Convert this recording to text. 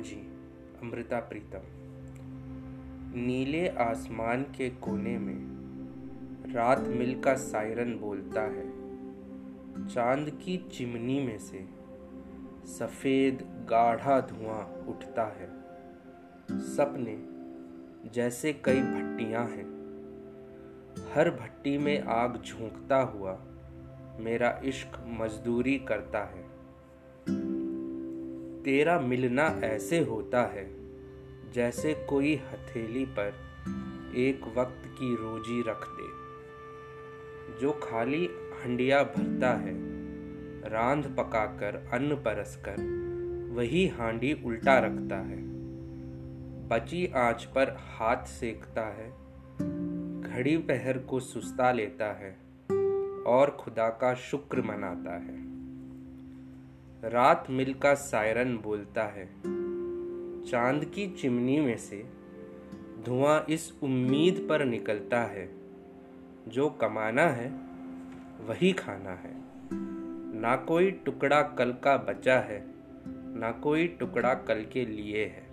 अमृता प्रीतम नीले आसमान के कोने में रात मिल का सायरन बोलता है, चाँद की चिमनी में से सफ़ेद गाढ़ा धुआँ उठता है। सपने जैसे कई भट्टियाँ हैं, हर भट्टी में आग झोंकता हुआ मेरा इश्क मजदूरी करता है। तेरा मिलना ऐसे होता है, जैसे कोई हथेली पर एक वक्त की रोजी रख दे। जो खाली हंडिया भरता है, रांध पकाकर अन्न परस कर वही हांडी उल्टा रखता है। बची आँच पर हाथ सेकता है, घड़ी पहर को सुस्ता लेता है और खुदा का शुक्र मनाता है। रात मिल का सायरन बोलता है। चाँद की चिमनी में से धुआँ इस उम्मीद पर निकलता है। जो कमाना है, वही खाना है। ना कोई टुकड़ा कल का बचा है, ना कोई टुकड़ा कल के लिए है।